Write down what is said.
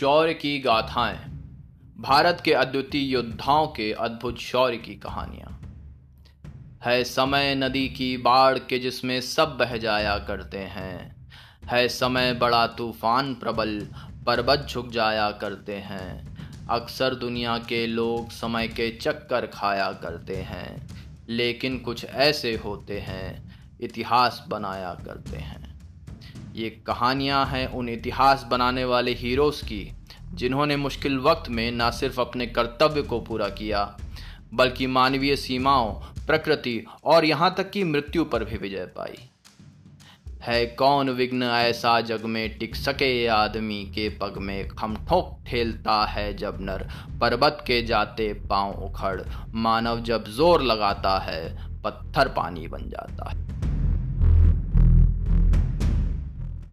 शौर्य की गाथाएँ। भारत के अद्वितीय योद्धाओं के अद्भुत शौर्य की कहानियाँ। है समय नदी की बाढ़ के जिसमें सब बह जाया करते हैं। है समय बड़ा तूफ़ान प्रबल, पर्वत झुक जाया करते हैं। अक्सर दुनिया के लोग समय के चक्कर खाया करते हैं, लेकिन कुछ ऐसे होते हैं, इतिहास बनाया करते हैं। ये कहानियाँ हैं उन इतिहास बनाने वाले हीरोज़ की, जिन्होंने मुश्किल वक्त में न सिर्फ़ अपने कर्तव्य को पूरा किया, बल्कि मानवीय सीमाओं, प्रकृति और यहाँ तक कि मृत्यु पर भी विजय पाई। है कौन विघ्न ऐसा जग में टिक सके आदमी के पग में? खम ठोक ठेलता है जब नर, पर्वत के जाते पाँव उखड़। मानव जब ज़ोर लगाता है, पत्थर पानी बन जाता है।